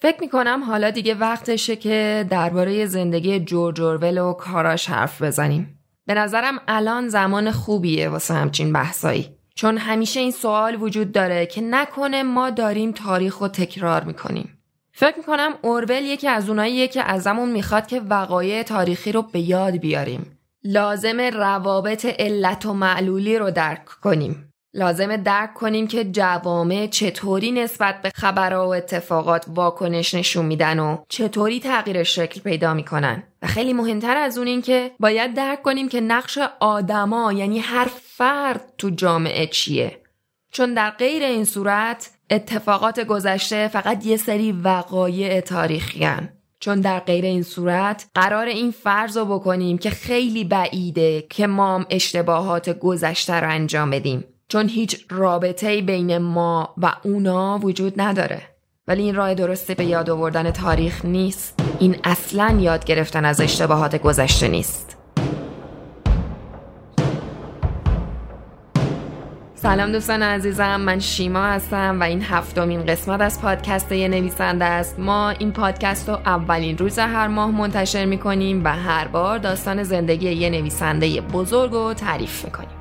فکر می‌کنم حالا دیگه وقتشه که درباره زندگی جورج اورول و کاراش حرف بزنیم. به نظرم الان زمان خوبیه واسه همچین بحثایی. چون همیشه این سوال وجود داره که نکنه ما داریم تاریخ رو تکرار می‌کنیم. فکر می‌کنم اورول یکی از اوناییه که ازمون می‌خواد که وقایع تاریخی رو به یاد بیاریم. لازم روابط علت و معلولی رو درک کنیم. لازمه درک کنیم که جوامع چطوری نسبت به خبرها و اتفاقات واکنش نشون میدن و چطوری تغییر شکل پیدا می‌کنن. و خیلی مهمتر از اون این که باید درک کنیم که نقش آدما یعنی هر فرد تو جامعه چیه. چون در غیر این صورت اتفاقات گذشته فقط یه سری وقایع تاریخی هن. چون در غیر این صورت قرار این فرض رو بکنیم که خیلی بعیده که ما اشتباهات گذشته رو انجام بدیم. چون هیچ رابطه بین ما و اونا وجود نداره. ولی این راه درسته به یاد آوردن تاریخ نیست. این اصلا یاد گرفتن از اشتباهات گذشته نیست. سلام دوستان عزیزم من شیما هستم و این هفتمین قسمت از پادکست یه نویسنده است. ما این پادکست رو اولین روز هر ماه منتشر می‌کنیم و هر بار داستان زندگی یه نویسنده بزرگ رو تعریف می‌کنیم.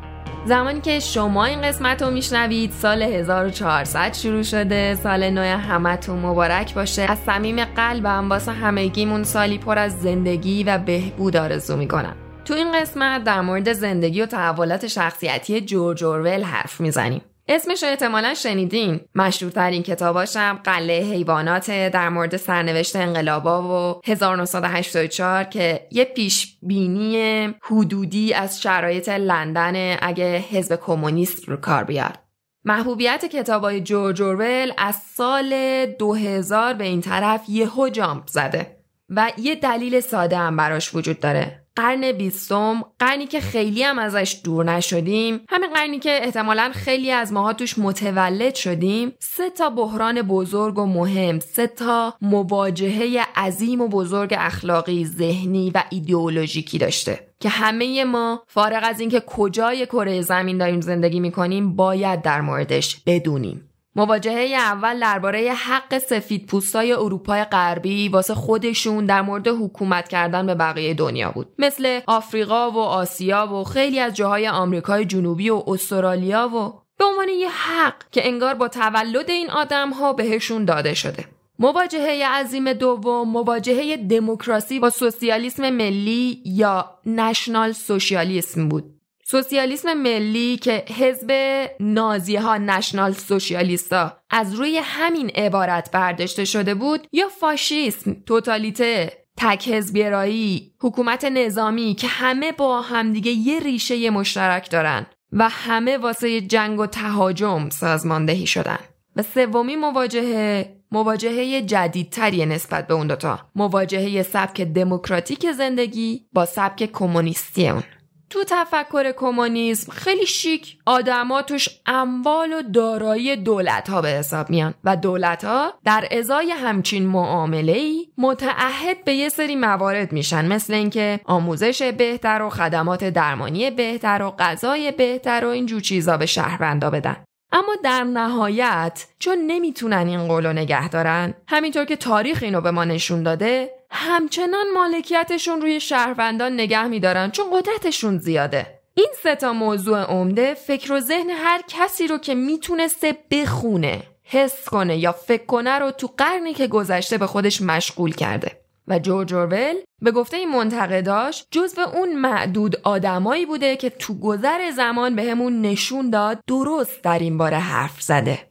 زمانی که شما این قسمت رو میشنوید سال 1400 شروع شده. سال نو همتون مبارک باشه. از صمیم قلبم واسه همگیمون سالی پر از زندگی و بهبود آرزو می‌کنم. تو این قسمت در مورد زندگی و تحولات شخصیتی جورج اورول حرف می‌زنیم. اسمش رو احتمالا شنیدین. مشهورترین کتاباشم قله حیوانات در مورد سرنوشت انقلابا و 1984 که یه پیش بینی حدودی از شرایط لندن اگه حزب کمونیست رو کار بیاد محبوبیت کتابای جورج اورول از سال 2000 به این طرف یهو جامپ زده و یه دلیل ساده هم براش وجود داره. قرن بیستم قرنی که خیلی هم ازش دور نشدیم. همین قرنی که احتمالا خیلی از ماها توش متولد شدیم. سه تا بحران بزرگ و مهم سه تا مواجهه عظیم و بزرگ اخلاقی ذهنی و ایدئولوژیکی داشته که همه ما فارغ از اینکه کجای کره زمین داریم زندگی می‌کنیم باید در موردش بدونیم. مواجهه اول درباره حق سفید پوستای اروپای غربی واسه خودشون در مورد حکومت کردن به بقیه دنیا بود. مثل آفریقا و آسیا و خیلی از جاهای آمریکای جنوبی و استرالیا و به عنوان یه حق که انگار با تولد این آدم ها بهشون داده شده. مواجهه عظیم دوم مواجهه دموکراسی با سوسیالیسم ملی یا نشنال سوسیالیسم بود. سوسیالیسم ملی که حزب نازی ها نشنال سوسیالیستا از روی همین عبارت برداشته شده بود یا فاشیسم توتالیته تک حزبگرایی حکومت نظامی که همه با همدیگه یه ریشه مشترک دارن و همه واسه جنگ و تهاجم سازماندهی شدن. و سومی مواجهه مواجهه جدیدتری نسبت به اون دوتا. مواجهه سبک دموکراتیک زندگی با سبک کمونیستی اون. تو تفکر کمونیسم خیلی شیک آدما توش اموال و دارایی دولت ها به حساب میان و دولت ها در ازای همچین معامله ای متعهد به یه سری موارد میشن. مثل اینکه آموزش بهتر و خدمات درمانی بهتر و غذای بهتر و اینجور چیزا به شهروندا بدن. اما در نهایت چون نمی‌تونن این قولو نگه دارن همینطور که تاریخ اینو به ما نشون داده همچنان مالکیتشون روی شهروندان نگه میدارن چون قدرتشون زیاده. این سه تا موضوع عمده فکر و ذهن هر کسی رو که می‌تونسته بخونه حس کنه یا فکر کنه رو تو قرنی که گذشته به خودش مشغول کرده. و جورج اورول به گفته این منتقداش جزو اون معدود آدمایی بوده که تو گذر زمان به نشون داد درست در این باره حرف زده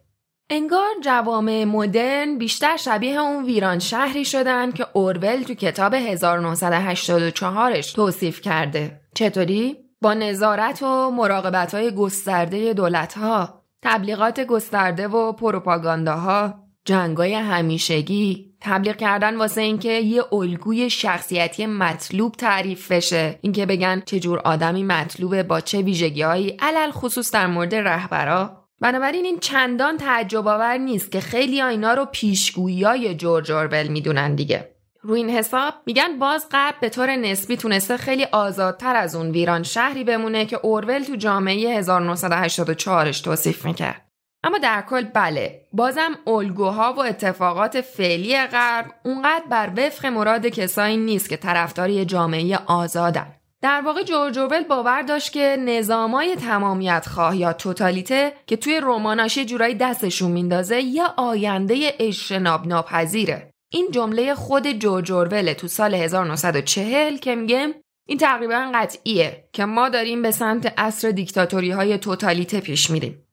انگار جوامع مدرن بیشتر شبیه اون ویران شهری شدن که اورول تو کتاب 1984ش توصیف کرده. چطوری؟ با نظارت و مراقبت های گسترده دولت ها، تبلیغات گسترده و پروپاگانداها، جنگای همیشگی، تبلیغ کردن واسه اینکه یه الگوی شخصیتی مطلوب تعریف بشه. اینکه بگن چه جور آدمی مطلوبه با چه ویژگیهایی علل خصوص در مورد رهبرا. بنابراین این چندان تعجب آور نیست که خیلی اینا رو پیشگویی جورج اورول می‌دونن دیگه. روی این حساب میگن باز غرب به طور نسبی تونسته خیلی آزادتر از اون ویران شهری بمونه که اورول تو جامعه 1984ش توصیف می‌کرد. اما در کل بله بازم الگوها و اتفاقات فعلی غرب اونقدر بر وفق مراد کسایی نیست که طرفداری جامعه آزادن. در واقع جورج اورول باور داشت که نظامای تمامیت خواه یا توتالیته که توی رماناش جورایی دستشون میندازه یا آینده اجتناب ناپذیره. این جمله خود جورج اورول تو سال 1940 که میگه این تقریبا قطعیه که ما داریم به سمت عصر دیکتاتوری های توتالیته پیش میریم.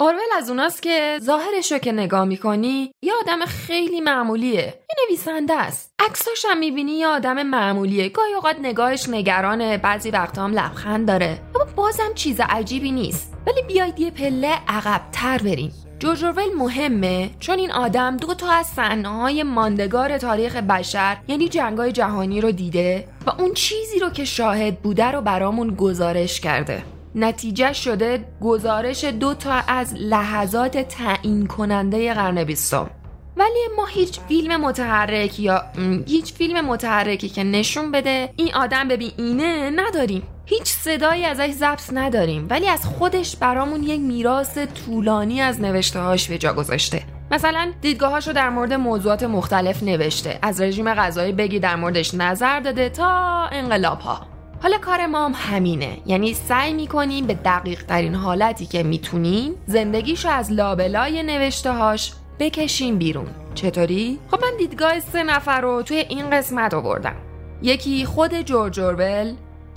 اورول از اوناست که ظاهرش رو که نگاه می‌کنی یه آدم خیلی معمولیه. یه نویسنده است. عکساش هم می‌بینی یه آدم معمولیه. گاهی اوقات نگاهش نگرانه بعضی وقتا هم لبخند داره. اما بازم چیز عجیبی نیست. ولی بیاید یه پله عقبتر بریم. جورج مهمه. چون این آدم دو تا از های ماندگار تاریخ بشر یعنی جنگای جهانی رو دیده و اون چیزی رو که شاهد بوده رو برامون گزارش کرده. نتیجه شده گزارش دو تا از لحظات تعیین کننده قرن بیستم. ولی ما هیچ فیلم متحرک یا هیچ فیلم متحرکی که نشون بده این آدم ببین اینه نداریم. هیچ صدایی ازش ضبط نداریم ولی از خودش برامون یک میراث طولانی از نوشته هاش به جا گذاشته. مثلا دیدگاهاشو در مورد موضوعات مختلف نوشته از رژیم غذایی بگی در موردش نظر داده تا انقلاب ها حالا کار ما هم همینه. یعنی سعی می‌کنیم به دقیق ترین حالتی که می‌تونیم زندگیشو از لابلای نوشته هاش بکشیم بیرون. چطوری؟ خب من دیدگاه سه نفر رو توی این قسمت آوردم. یکی خود جورج اورول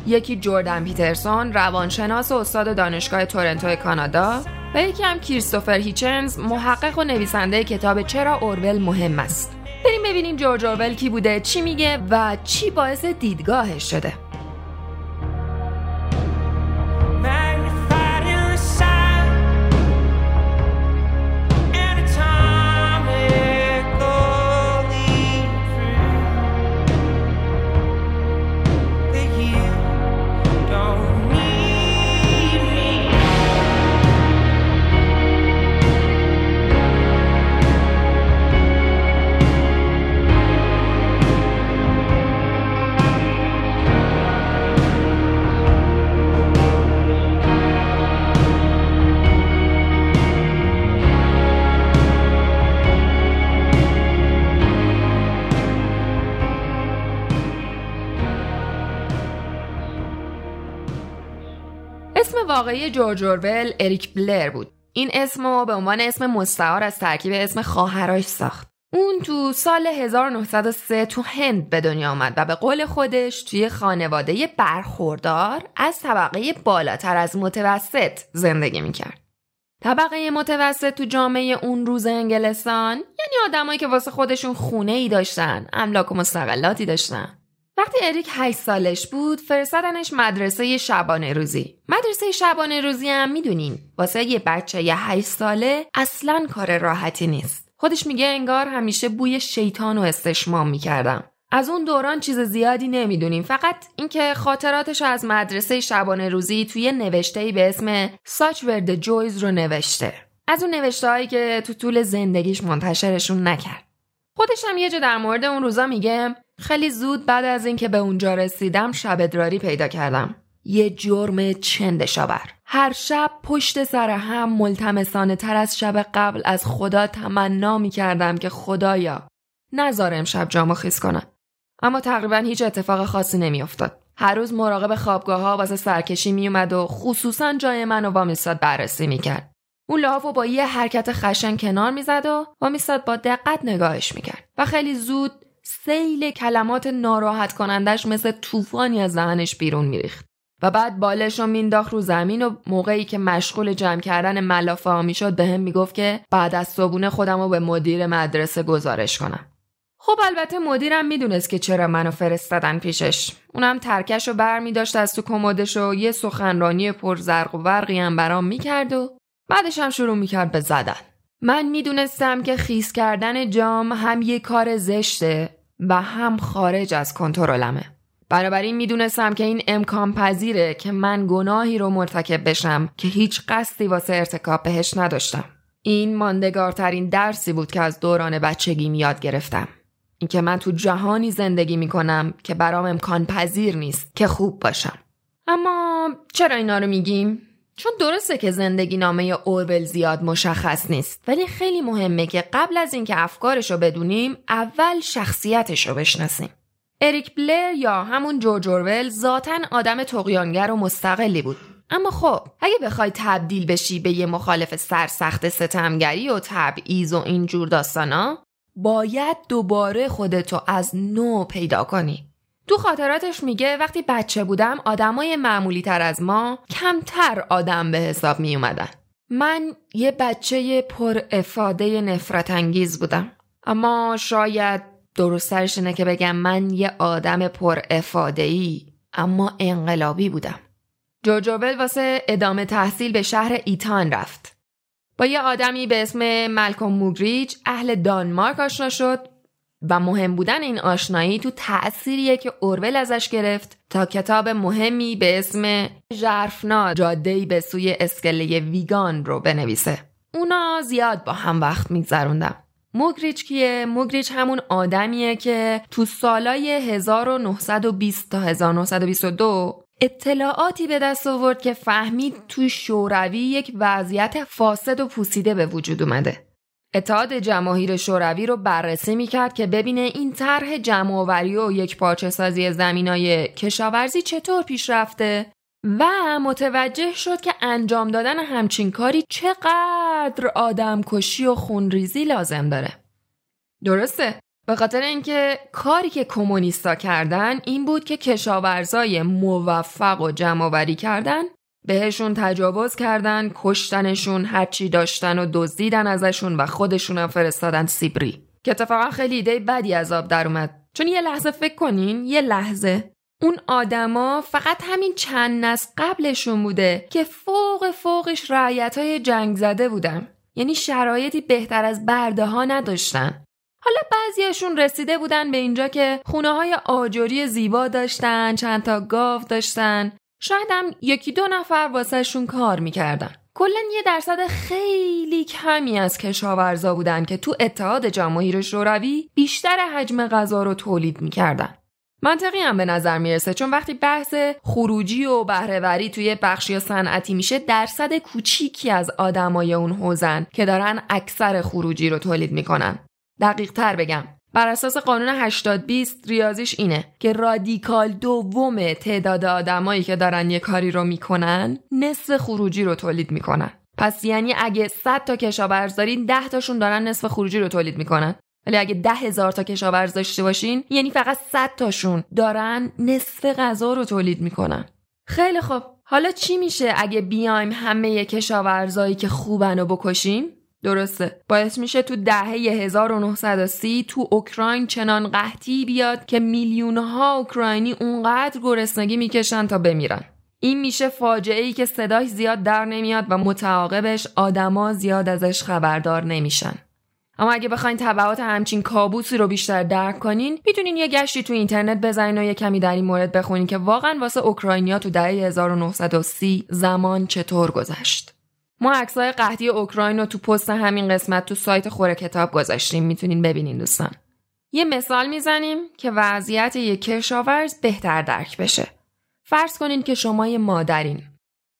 یکی جوردن پیترسون روانشناس و استاد دانشگاه تورنتو کانادا و یکی هم کریستوفر هیچنز محقق و نویسنده کتاب چرا اورول مهم است. بریم ببینیم جورج اورول کی بوده چی میگه و چی باعث دیدگاهش شده. واقعی جورج اورول اریک بلر بود این اسمو به عنوان اسم مستعار از ترکیب اسم خواهرش ساخت اون تو سال 1903 تو هند به دنیا آمد و به قول خودش توی خانواده برخوردار از طبقه بالاتر از متوسط زندگی می‌کرد. طبقه متوسط تو جامعه اون روز انگلستان یعنی آدمایی که واسه خودشون خونه ای داشتن، املاک و مستقلاتی داشتن. وقتی اریک 8 سالش بود فرستادنش مدرسه شبانه روزی. مدرسه شبانه روزی هم می‌دونین واسه یه بچه یه 8 ساله اصلا کار راحتی نیست. خودش میگه انگار همیشه بوی شیطان و استشمام می‌کردم. از اون دوران چیز زیادی نمی‌دونیم. فقط اینکه خاطراتش از مدرسه شبانه روزی توی نوشته به اسم ساچ ورد جویز رو نوشته. از اون نوشته هایی که تو طول زندگیش منتشرشون نکرد. خودش هم یه جا در مورد اون روزا میگه خیلی زود بعد از اینکه به اونجا رسیدم شب ادراری پیدا کردم. یه جرم چند شاور هر شب پشت سر هم ملتمسانه تر از شب قبل از خدا تمنا می کردم که خدایا نظار امشب جامو خیز کنم. اما تقریبا هیچ اتفاق خاصی نمیافتاد. هر روز مراقب خوابگاه ها واسه سرکشی میومد و خصوصا جای من و وامیستاد بررسی می‌کرد. اون لاف و با یه حرکت خشن کنار می‌زد و وامیستاد با دقت نگاهش می‌کرد و خیلی زود سیل کلمات ناراحت کنندش مثل طوفانی از ذهنش بیرون میریخت و بعد بالش رو مینداخت رو زمین و موقعی که مشغول جمع کردن ملافه ها می‌شد به هم می‌گفت که بعد از صبونه خودم رو به مدیر مدرسه گزارش کنم. خب البته مدیرم می‌دونست که چرا منو فرستادن پیشش. اونم ترکش رو بر می داشت از تو کمدش و یه سخنرانی پر زرق و برقی هم برام می‌کرد و بعدش هم شروع می‌کرد به زدن. من می‌دونستم که خیس کردن جام هم یه کار زشته. و هم خارج از کنترلمه. بنابراین می‌دونستم که این امکان پذیره که من گناهی رو مرتکب بشم که هیچ قصدی واسه ارتکاب بهش نداشتم. این ماندگارترین درسی بود که از دوران بچگی یاد گرفتم. اینکه من تو جهانی زندگی می‌کنم که برام امکان پذیر نیست که خوب باشم. اما چرا اینا رو میگیم؟ چون درسته که زندگی نامه اورول زیاد مشخص نیست ولی خیلی مهمه که قبل از اینکه افکارش رو بدونیم اول شخصیتش رو بشناسیم. اریک بلر یا همون جورج اورول ذاتا آدم تقیانگر و مستقلی بود. اما خب اگه بخوای تبدیل بشی به یه مخالف سرسخت ستمگری و تبعیض و اینجور داستانا باید دوباره خودتو از نو پیدا کنی. تو خاطراتش میگه وقتی بچه بودم آدمای معمولی تر از ما کمتر آدم به حساب می اومدن. من یه بچه پر افاده نفرت انگیز بودم. اما شاید درسترش اینه که بگم من یه آدم پر افاده ای اما انقلابی بودم. جوجوبل واسه ادامه تحصیل به شهر ایتان رفت. با یه آدمی به اسم ملکوم موگریج اهل دانمارک آشنا شد و مهم بودن این آشنایی تو تأثیریه که اورول ازش گرفت تا کتاب مهمی به اسم ژرفنا جادهی به سوی اسکله ویگان رو بنویسه. اونا زیاد با هم وقت میگذروندم. موگریچ کیه؟ موگریچ همون آدمیه که تو سالای 1920 تا 1922 اطلاعاتی به دست آورد که فهمید تو شوروی یک وضعیت فاسد و پوسیده به وجود اومده. اتحاد جماهیر شوروی رو بررسی می‌کرد که ببینه این طرح جمعآوری و یک پارچه سازی زمینای کشاورزی چطور پیش رفته و متوجه شد که انجام دادن همچین کاری چقدر آدم کشی و خونریزی لازم داره. درسته به خاطر اینکه کاری که کمونیستا کردن این بود که کشاورزای موفق و جمعآوری کردن بهشون تجاوز کردن کشتنشون هرچی داشتن و دزدیدن ازشون و خودشون فرستادن سیبری. که اتفاقا خیلی ایده بدی از آب در اومد. چون یه لحظه فکر کنین یه لحظه. اون آدما فقط همین چند نسل قبلشون بوده که فوق فوقش رعیت های جنگ زده بودن. یعنی شرایطی بهتر از برده ها نداشتن. حالا بعضیاشون رسیده بودن به اینجا که خونه های آجوری زیبا داشتن چند تا گاو داشتن. شاید هم یکی دو نفر واسهشون کار می‌کردن. کلا یه درصد خیلی کمی از کشاورزا بودن که تو اتحاد جماهیر شوروی بیشتر حجم غذا رو تولید می‌کردن. منطقی هم به نظر می‌رسه چون وقتی بحث خروجی و بهرهوری توی بخشی صنعتی میشه درصد کوچیکی از آدمای اون حوزن که دارن اکثر خروجی رو تولید می‌کنن. دقیق تر بگم. بر اساس قانون 80 20 ریاضیش اینه که رادیکال دوم تعداد آدمایی که دارن یه کاری رو می‌کنن نصف خروجی رو تولید می‌کنن. پس یعنی اگه 100 تا کشاورز دارین 10 تاشون دارن نصف خروجی رو تولید می‌کنن. ولی اگه ده هزار تا کشاورز داشته باشین یعنی فقط 100 تاشون دارن نصف غذا رو تولید می‌کنن. خیلی خب حالا چی میشه اگه بیایم همه کشاورزایی که خوبن رو بکشیم؟ درسته. باعث میشه تو دهه 1930 تو اوکراین چنان قحطی بیاد که میلیونها اوکراینی اونقدر گرسنگی می‌کشن تا بمیرن. این میشه فاجعه ای که صداش زیاد در نمیاد و متعاقبش آدما زیاد ازش خبردار نمیشن. اما اگه بخواین تبعات همچین کابوسی رو بیشتر درک کنین می‌تونین یه گشتی تو اینترنت بزنین و یه کمی در این مورد بخونین که واقعا واسه اوکراینیا تو دهه 1930 زمان چطور گذشت. ما عکسای قحطی اوکراین رو تو پست همین قسمت تو سایت خوره کتاب گذاشتیم. می‌تونین ببینین دوستان. یه مثال می‌زنیم که وضعیت یک کشاورز بهتر درک بشه. فرض کنین که شما یه مادرین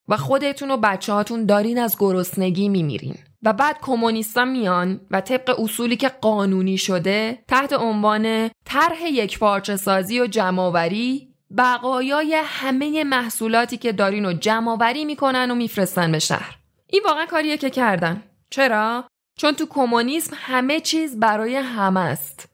و خودتون و بچه هاتون دارین از گرسنگی میمیرین و بعد کمونیستا میان و طبق اصولی که قانونی شده تحت عنوان طرح یک پارچه سازی و جمعآوری بقایای همه محصولاتی که دارین و جمعآوری می‌کنن و میفرستن به شهر. این واقعا کاریه که کردن. چرا؟ چون تو کمونیسم همه چیز برای همه است.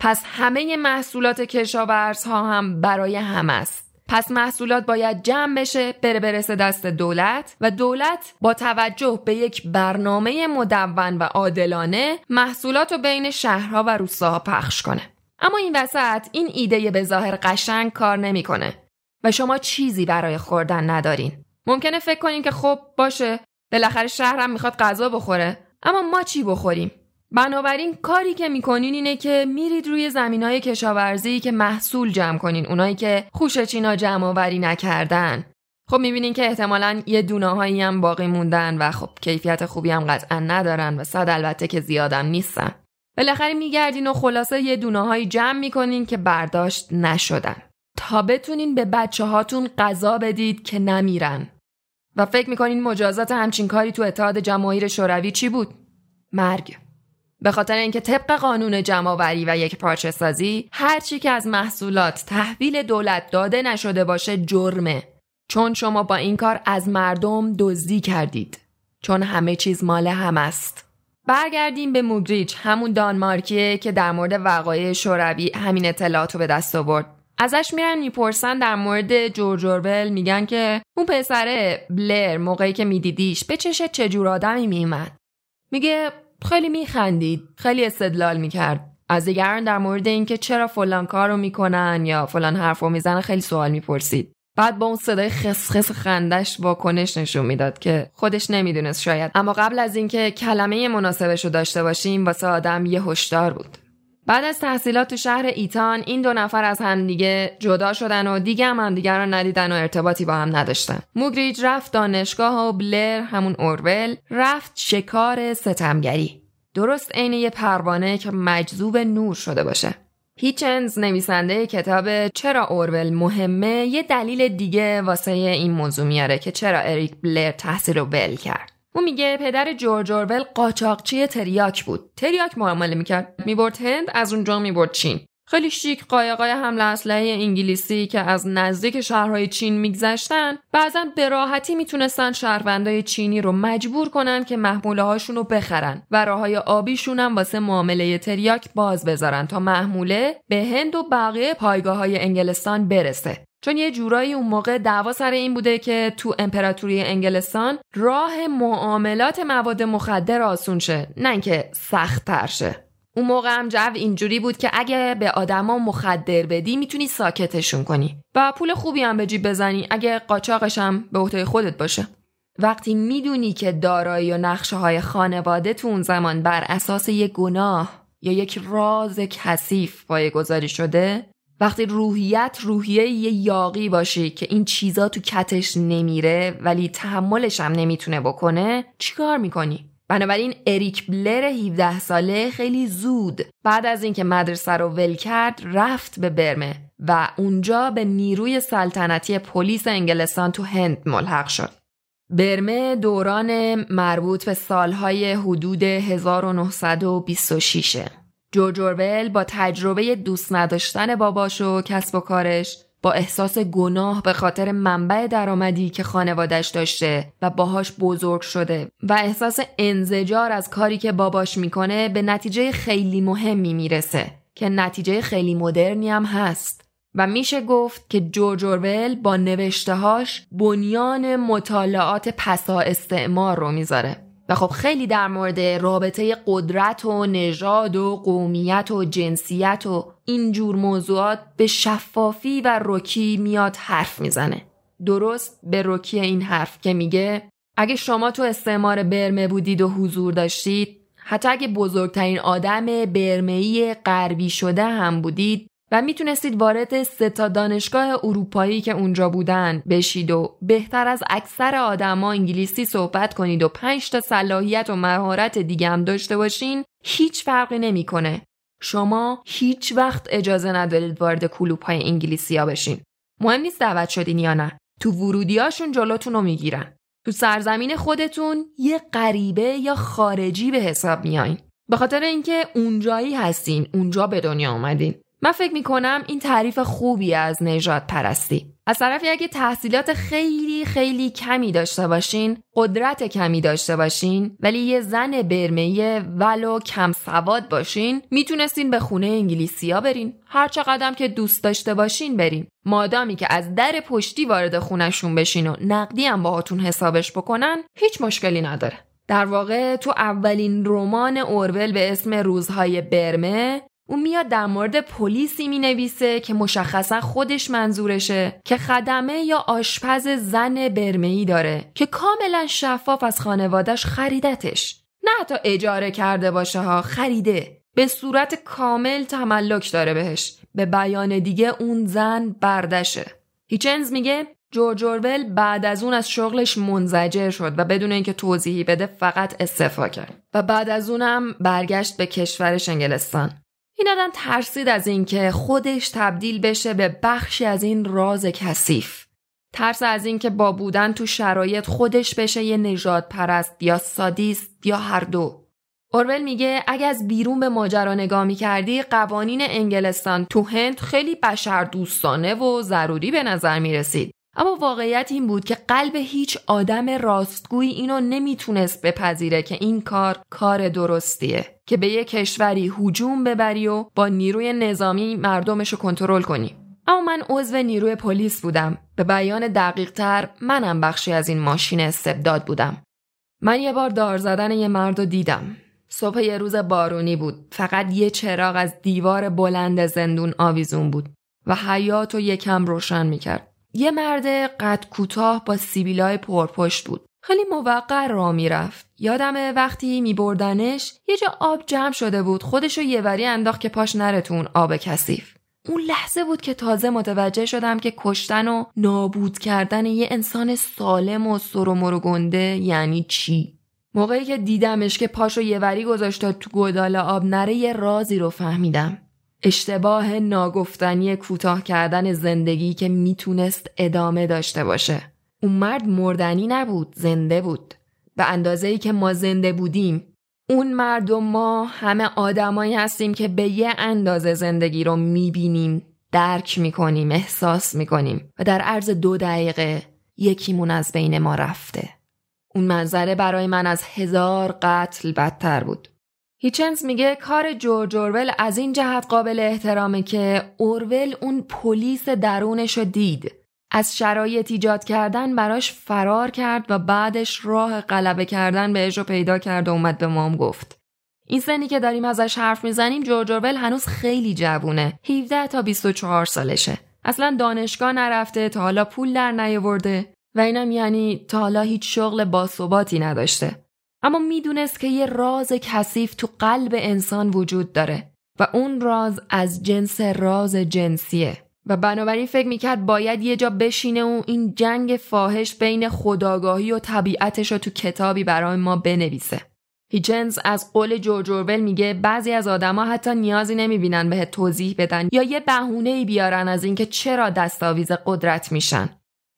پس همه محصولات کشاورزها هم برای همه است. پس محصولات باید جمع بشه بره برسه دست دولت و دولت با توجه به یک برنامه مدون و عادلانه محصولات رو بین شهرها و روستاها پخش کنه. اما این وسط این ایده به ظاهر قشنگ کار نمی‌کنه. و شما چیزی برای خوردن ندارین. ممکنه فکر کنین که خب باشه. بالاخره شهرم می‌خواد غذا بخوره. اما ما چی بخوریم؟ بنابراین کاری که می‌کنین اینه که میرید روی زمین های کشاورزی که محصول جمع کنین اونایی که خوشچینا جمع آوری نکردن. خب می‌بینین که احتمالا یه دونه هایی هم باقی موندن و خب کیفیت خوبی هم قطعا ندارن و صد البته که زیادم نیستن. بالاخره میگردین و خلاصه یه دونه هایی جمع می‌کنین که برداشت نشدن. تا بتونین به بچه هاتون غذا بدید که نمیرن. و فکر می‌کنین مجازات همچین کاری تو اتحاد جماهیر شوروی چی بود؟ مرگ. به خاطر اینکه طبق قانون جمعآوری و یک پارچه سازی هر چی که از محصولات تحویل دولت داده نشده باشه جرمه چون شما با این کار از مردم دزدی کردید چون همه چیز مال هم است برگردیم به موگریچ همون دانمارکیه که در مورد وقایع شوروی همین اطلاعات رو به دست آورد ازش میرن می‌پرسن در مورد جورج اورول میگن که اون پسره بلر موقعی که میدیدیش به چش چجور آدمی میومد میگه خیلی میخندید خیلی استدلال می‌کرد. از دیگران در مورد اینکه چرا فلان کار رو می‌کنن یا فلان حرف رو می‌زنن خیلی سوال می‌پرسید. بعد با اون صدای خسخس خندش واکنش نشون می‌داد که خودش نمی‌دونست شاید. اما قبل از اینکه کلمه مناسبش رو داشته باشیم واسه آدم یه هشدار بود. بعد از تحصیلات تو شهر ایتان این دو نفر از همدیگه جدا شدن و دیگه هم همدیگه رو ندیدن و ارتباطی با هم نداشتن. موگریج رفت دانشگاه و بلر همون اورول رفت شکار ستمگری. درست عین یه پروانه که مجذوب نور شده باشه. هیچنز نویسنده کتاب چرا اورول مهمه یه دلیل دیگه واسه این موضوع میاره که چرا اریک بلر تحصیل رو ول کرد. اون میگه پدر جورج اورول قاچاقچی تریاک بود. تریاک معامله می‌کرد. می‌برد هند از اونجا می‌برد چین. خیلی شیک قایقای حمله اسلحه انگلیسی که از نزدیک شهرهای چین میگذشتن بعضا به راحتی می‌تونستن شهروندای چینی رو مجبور کنن که محموله هاشون رو بخرن و راههای آبیشون هم واسه معامله تریاک باز بذارن تا محموله به هند و بقیه پایگاه های انگلستان برسه. چون یه جورایی اون موقع دعوا سر این بوده که تو امپراتوری انگلستان راه معاملات مواد مخدر آسون شه نه اینکه سخت تر شه. اون موقع هم جو اینجوری بود که اگه به آدما مخدر بدی می‌تونی ساکتشون کنی. و پول خوبی هم به جیب بزنی اگه قاچاقش هم به عهده خودت باشه. وقتی می‌دونی که دارایی و نقشه های خانواده تو اون زمان بر اساس یک گناه یا یک راز کثیف گذاری شده وقتی روحیت روحیه یه یاقی باشی که این چیزا تو کتش نمیره ولی تحملش هم نمی‌تونه بکنه چیکار می‌کنی؟ بنابراین اریک بلر 17 ساله خیلی زود بعد از اینکه مدرسه رو ول کرد رفت به برمه و اونجا به نیروی سلطنتی پلیس انگلستان تو هند ملحق شد. برمه دوران مربوط به سالهای حدود 1926 جورج با تجربه دوست نداشتن باباش و کسب و کارش با احساس گناه به خاطر منبع درآمدی که خانوادش داشته و باهاش بزرگ شده و احساس انزجار از کاری که باباش می‌کنه به نتیجه خیلی مهمی می‌رسه که نتیجه خیلی مدرنی هم هست. و میشه گفت که جورج اورول با نوشتهاش بنیان مطالعات پسا استعمار رو می‌ذاره. و خب خیلی در مورد رابطه قدرت و نژاد و قومیت و جنسیت و اینجور موضوعات به شفافی و رکی میاد حرف می‌زنه. درست به رکی این حرف که میگه اگه شما تو استعمار برمه بودید و حضور داشتید حتی اگه بزرگترین آدم برمهی غربی شده هم بودید و می‌تونستید وارد سه تا دانشگاه اروپایی که اونجا بودن بشید و بهتر از اکثر آدما انگلیسی صحبت کنید و پنج تا صلاحیت و مهارت دیگه هم داشته باشین هیچ فرقی نمی‌کنه. شما هیچ وقت اجازه ندارید وارد کلوب های انگلیسی ها بشین. مهم نیست دعوت شدین یا نه. تو ورودیاشون جلوتون رو می‌گیرن. تو سرزمین خودتون یه غریبه یا خارجی به حساب میایین. به خاطر اینکه اونجایی هستین، اونجا به دنیا آمدین. من فکر می کنم این تعریف خوبی از نجات پرستی. از طرفی اگه تحصیلات خیلی خیلی کمی داشته باشین قدرت کمی داشته باشین ولی یه زن برمهیه ولو کم سواد باشین می‌تونستین به خونه انگلیسیا برین. هر قدم که دوست داشته باشین برین. مادامی که از در پشتی وارد خونشون بشین و نقدی هم باهاتون حسابش بکنن هیچ مشکلی نداره. در واقع تو اولین رمان اورول به اسم روزهای برمه اون میاد در مورد پلیسی می نویسه که مشخصا خودش منظورشه که خدمه یا آشپز زن برمهی داره که کاملا شفاف از خانوادش خریدتش. نه حتی اجاره کرده باشه ها خریده. به صورت کامل تملک داره بهش. به بیان دیگه اون زن بردشه. هیچنز میگه جورج اورول بعد از اون از شغلش منزجر شد و بدون اینکه توضیحی بده فقط استعفا کرد. و بعد از اونم برگشت به کشورش انگلستان این آدم ترسید از اینکه خودش تبدیل بشه به بخشی از این راز کثیف. ترس از اینکه با بودن تو شرایط خودش بشه یه نجات پرست یا سادیست یا هر دو. اورول میگه اگه از بیرون به ماجرا نگاه می‌کردی قوانین انگلستان تو هند خیلی بشر دوستانه و ضروری به نظر می‌رسید. اما واقعیت این بود که قلب هیچ آدم راستگویی اینو نمی‌تونست بپذیره که این کار کار درستیه. که به یه کشوری هجوم ببری و با نیروی نظامی مردمشو کنترل کنی. اما من عضو نیروی پلیس بودم. به بیان دقیق تر منم بخشی از این ماشین استبداد بودم. من یه بار دار زدن یه مرد دیدم. صبح یه روز بارونی بود. فقط یه چراغ از دیوار بلند زندون آویزون بود و حیات و یکم روشن می‌کرد. یه مرد قد کوتاه با سیبیلای پرپشت بود. خیلی موقع را می‌رفت. یادم وقتی میبردنش یه جا آب جمع شده بود. خودشو یه وری انداخت که پاش نرتون آب کثیف. اون لحظه بود که تازه متوجه شدم که کشتن و نابود کردن یه انسان سالم و سر گنده یعنی چی؟ موقعی که دیدمش که پاشو یه وری گذاشت تو گودال آب نره یه رازی رو فهمیدم. اشتباه ناگفتنی کوتاه کردن زندگی که می‌تونست ادامه داشته باشه. اون مرد مردنی نبود زنده بود. به اندازه ای که ما زنده بودیم اون مرد و ما همه آدمایی هستیم که به یه اندازه زندگی رو می‌بینیم درک می‌کنیم احساس می‌کنیم و در عرض دو دقیقه یکیمون از بین ما رفته. اون منظره برای من از هزار قتل بدتر بود. هیچنس میگه کار جورج اورول از این جهت قابل احترامه که اورول اون پلیس درونش رو دید. از شرایط ایجاد کردن براش فرار کرد و بعدش راه غلبه کردن بهش رو پیدا کرد و اومد به مام گفت. این سنی که داریم ازش حرف می‌زنیم جورج اورول هنوز خیلی جوونه. 17 تا 24 سالشه. اصلا دانشگاه نرفته تا حالا پول در نیاورده. و اینم یعنی تا حالا هیچ شغل باثباتی نداشته. اما می‌دونست که یه راز کثیف تو قلب انسان وجود داره. و اون راز از جنس راز جنسیه. و بنابراین فکر می‌کرد باید یه جا بشینه و این جنگ فاحش بین خداگاهی و طبیعتش رو تو کتابی برای ما بنویسه. هیچنز از قول جورج اورول میگه بعضی از آدما حتی نیازی نمی‌بینن به توضیح بدن یا یه بهونه بیارن از اینکه چرا دستاویز قدرت میشن.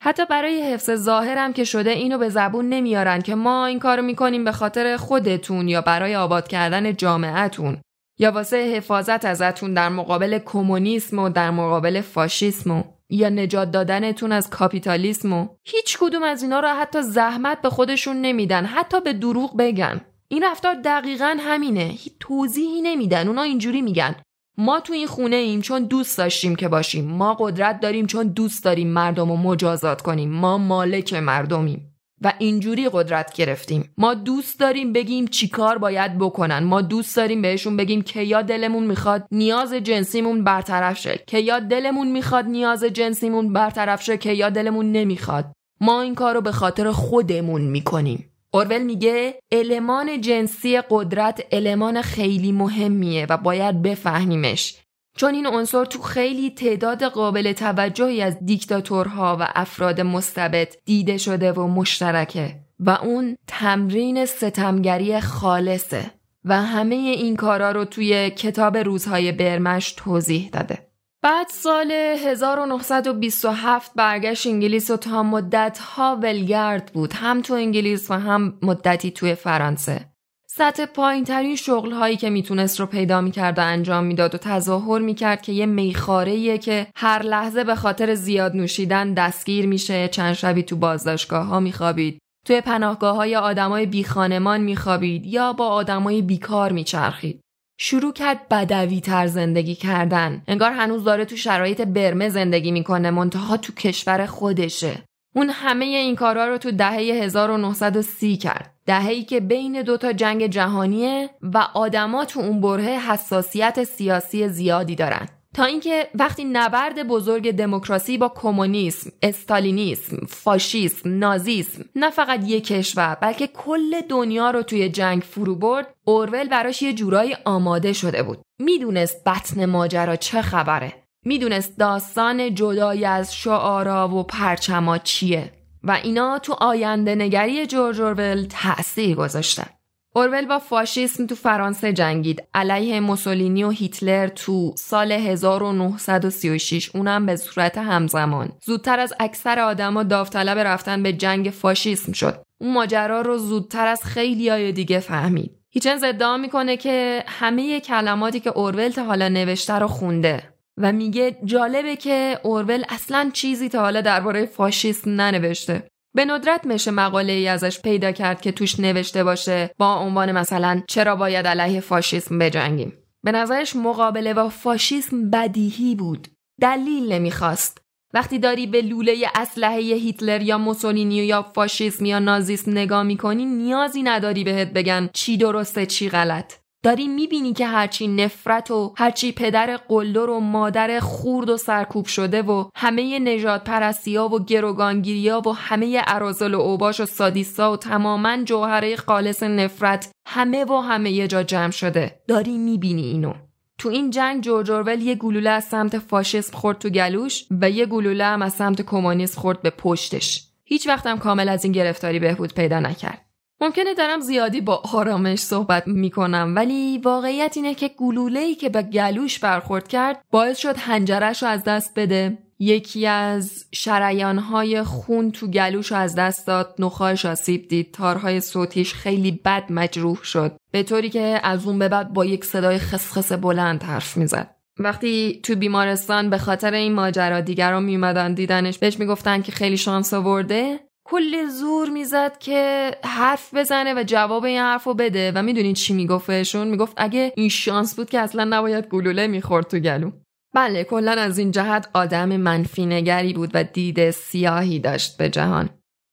حتی برای حفظ ظاهرم که شده اینو به زبون نمیارن که ما این کارو می‌کنیم به خاطر خودتون یا برای آباد کردن جامعتون یا واسه حفاظت ازتون در مقابل کمونیسم و در مقابل فاشیسم و یا نجات دادنتون از کاپیتالیسم و هیچ کدوم از اینا را حتی زحمت به خودشون نمیدن حتی به دروغ بگن. این رفتار دقیقا همینه. هیچ توضیحی نمیدن. اونا اینجوری میگن. ما تو این خونه ایم چون دوست داشتیم که باشیم. ما قدرت داریم چون دوست داریم مردم رو مجازات کنیم. ما مالک مردمیم. و اینجوری قدرت گرفتیم. ما دوست داریم بگیم چیکار باید بکنن. ما دوست داریم بهشون بگیم که یا دلمون می‌خواد نیاز جنسیمون برطرف شه که یا دلمون می‌خواد نیاز جنسیمون برطرف شه که یا دلمون نمی‌خواد. ما این کار رو به خاطر خودمون می‌کنیم. اورول میگه المان جنسی قدرت المان خیلی مهمیه و باید بفهمیمش. چون این عنصر تو خیلی تعداد قابل توجهی از دیکتاتورها و افراد مستبد دیده شده و مشترکه و اون تمرین ستمگری خالصه و همه این کارا رو توی کتاب روزهای برمش توضیح داده. بعد سال 1927 برگشت انگلیس و تا مدت ها ولگرد بود هم تو انگلیس و هم مدتی توی فرانسه. سطح پایین ترین شغل هایی که می‌تونست رو پیدا می‌کرد و انجام می‌داد و تظاهر می‌کرد که یه میخاره که هر لحظه به خاطر زیاد نوشیدن دستگیر میشه چند شبی تو بازداشتگاه ها میخوابید. توی پناهگاه های آدمای بی خانمان میخوابید یا با آدمای بیکار میچرخید. شروع کرد بدوی تر زندگی کردن. انگار هنوز داره تو شرایط برمه زندگی می‌کنه منتها تو کشور خودشه. اون همه این کارها رو تو دهه 1930 کرد. دهه‌ای که بین دوتا جنگ جهانیه و آدما تو اون بره حساسیت سیاسی زیادی دارن. تا اینکه وقتی نبرد بزرگ دموکراسی با کمونیسم، استالینیسم، فاشیسم، نازیسم نه فقط یک کشور بلکه کل دنیا رو توی جنگ فرو برد، اورول براش یه جورایی آماده شده بود. می‌دونست بطن ماجرا چه خبره. می‌دونست داستان جدای از شعارا و پرچما چیه و اینا تو آینده نگری جورج اورول تأثیر گذاشتن. اورول با فاشیسم تو فرانسه جنگید. علیه موسولینی و هیتلر تو سال 1936 اونم به صورت همزمان. زودتر از اکثر آدما داوطلب رفتن به جنگ فاشیسم شد. اون ماجرا رو زودتر از خیلی های دیگه فهمید. هیچنز ادعا می‌کنه که همه کلماتی که اورول تا حالا نوشته رو خونده. و میگه جالبه که اورول اصلا چیزی تا حالا درباره فاشیسم ننوشته. به ندرت میشه مقاله ای ازش پیدا کرد که توش نوشته باشه با عنوان مثلا چرا باید علیه فاشیسم بجنگیم. به نظرش مقابله با فاشیسم بدیهی بود. دلیل نمی‌خواست. وقتی داری به لوله اسلحه هیتلر یا موسولینی یا فاشیسم یا نازیسم نگاه می‌کنی نیازی نداری بهت بگن چی درسته چی غلط. داری می‌بینی که هرچی نفرت و هرچی پدر قلدر و مادر خورد و سرکوب شده و همه نجات پرستیا و گروگانگیریا و همه ارازل و اوباش و سادیسا و تماما جوهره خالص نفرت همه و همه یه جا جمع شده. داری می‌بینی اینو. تو این جنگ جورج اورول یه گلوله از سمت فاشیسم خورد تو گلوش و یه گلوله هم از سمت کمونیست خورد به پشتش. هیچ وقتم کامل از این گرفتاری بهبود پیدا نکرد. ممکنه دارم زیادی با آرامش صحبت می‌کنم ولی واقعیت اینه که ای که به گلوش برخورد کرد باعث شد هنجرش رو از دست بده. یکی از شریانهای خون تو گلوش از دست داد. نخواهش آسیب دید. تارهای صوتیش خیلی بد مجروح شد. به طوری که از اون به بعد با یک صدای خسخس بلند حرف می‌زد. وقتی تو بیمارستان به خاطر این ماجرا دیگران میومدن دیدنش بهش می‌گفتن که خیلی شانس آورده. کل زور می‌زد که حرف بزنه و جواب این حرف رو بده. و می‌دونید چی میگفتشون می‌گفت اگه این شانس بود که اصلا نباید گلوله می‌خورد تو گلو. بله کلا از این جهت آدم منفی نگری بود و دید سیاهی داشت به جهان.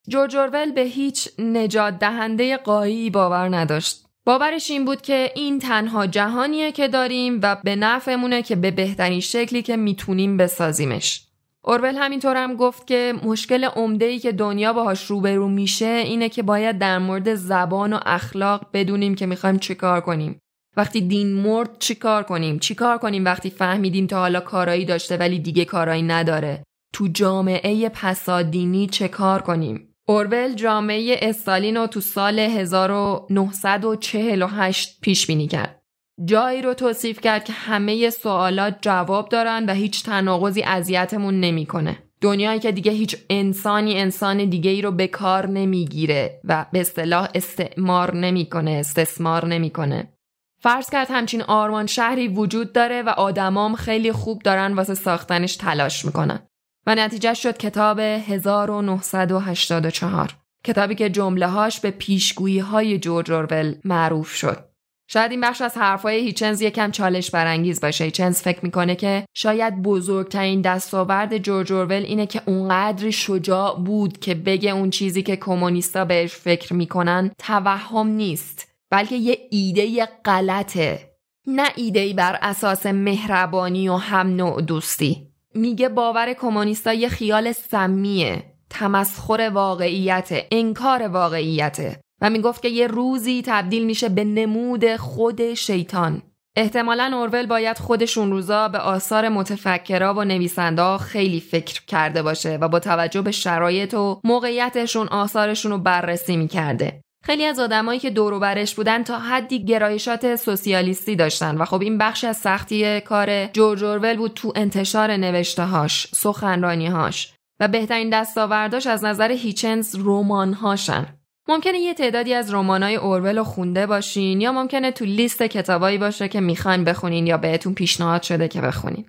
جورج اورول به هیچ نجات دهنده قایی باور نداشت. باورش این بود که این تنها جهانیه که داریم و به نفعمونه که به بهترین شکلی که می‌تونیم بسازیمش. اورول همینطور هم گفت که مشکل عمده ای که دنیا باهاش روبرو میشه اینه که باید در مورد زبان و اخلاق بدونیم که می‌خوایم چیکار کنیم. وقتی دین مرد چیکار کنیم؟ چیکار کنیم وقتی فهمیدیم تا حالا کارایی داشته ولی دیگه کارایی نداره؟ تو جامعه پسادینی چه کار کنیم؟ اورول جامعه استالین رو تو سال 1948 پیش بینی کرد. جایی رو توصیف کرد که همه سوالات جواب دارن و هیچ تناقضی اذیتمون نمی‌کنه. دنیایی که دیگه هیچ انسانی انسان دیگه ای رو به کار نمی‌گیره و به اصطلاح استعمار نمی‌کنه استثمار نمی‌کنه. فرض کرد همچین آرمان شهری وجود داره و آدمام خیلی خوب دارن واسه ساختنش تلاش می‌کنن. و نتیجه شد کتاب 1984 کتابی که جمله هاش به پیشگویی های جورج اورول معروف شد. شاید این بخش از حرفهای هیچنز یکم چالش برانگیز باشه. هیچنز فکر می‌کنه که شاید بزرگترین دستاورد جورج اورول اینه که اونقدر شجاع بود که بگه اون چیزی که کمونیستا بهش فکر می‌کنن توهم نیست بلکه یه ایده غلطه. نه ایده بر اساس مهربانی و هم نوع دوستی. میگه باور کمونیستا یه خیال سمیه تمسخر واقعیت انکار واقعیته. و می‌گفت که یه روزی تبدیل میشه به نمود خود شیطان احتمالا اورول باید خودشون روزا به آثار متفکرا و نویسنده خیلی فکر کرده باشه و با توجه به شرایط و موقعیتشون آثارشون رو بررسی می‌کرده خیلی از آدمایی که دور برش بودن تا حدی گرایشات سوسیالیستی داشتن و خب این بخش از سختی کار جورج اورول بود تو انتشار نوشتههاش، سخنرانیهاش و بهترین دستاورداش از نظر هیچنز رمانهاشن. ممکنه یه تعدادی از رمانای اورول رو خونده باشین یا ممکنه تو لیست کتابایی باشه که می‌خواین بخونین یا بهتون پیشنهاد شده که بخونین.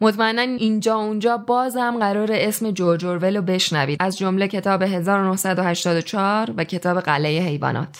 مطمئنا اینجا اونجا بازم قرار اسم جورج اورول رو بشنوید از جمله کتاب 1984 و کتاب قلعه حیوانات.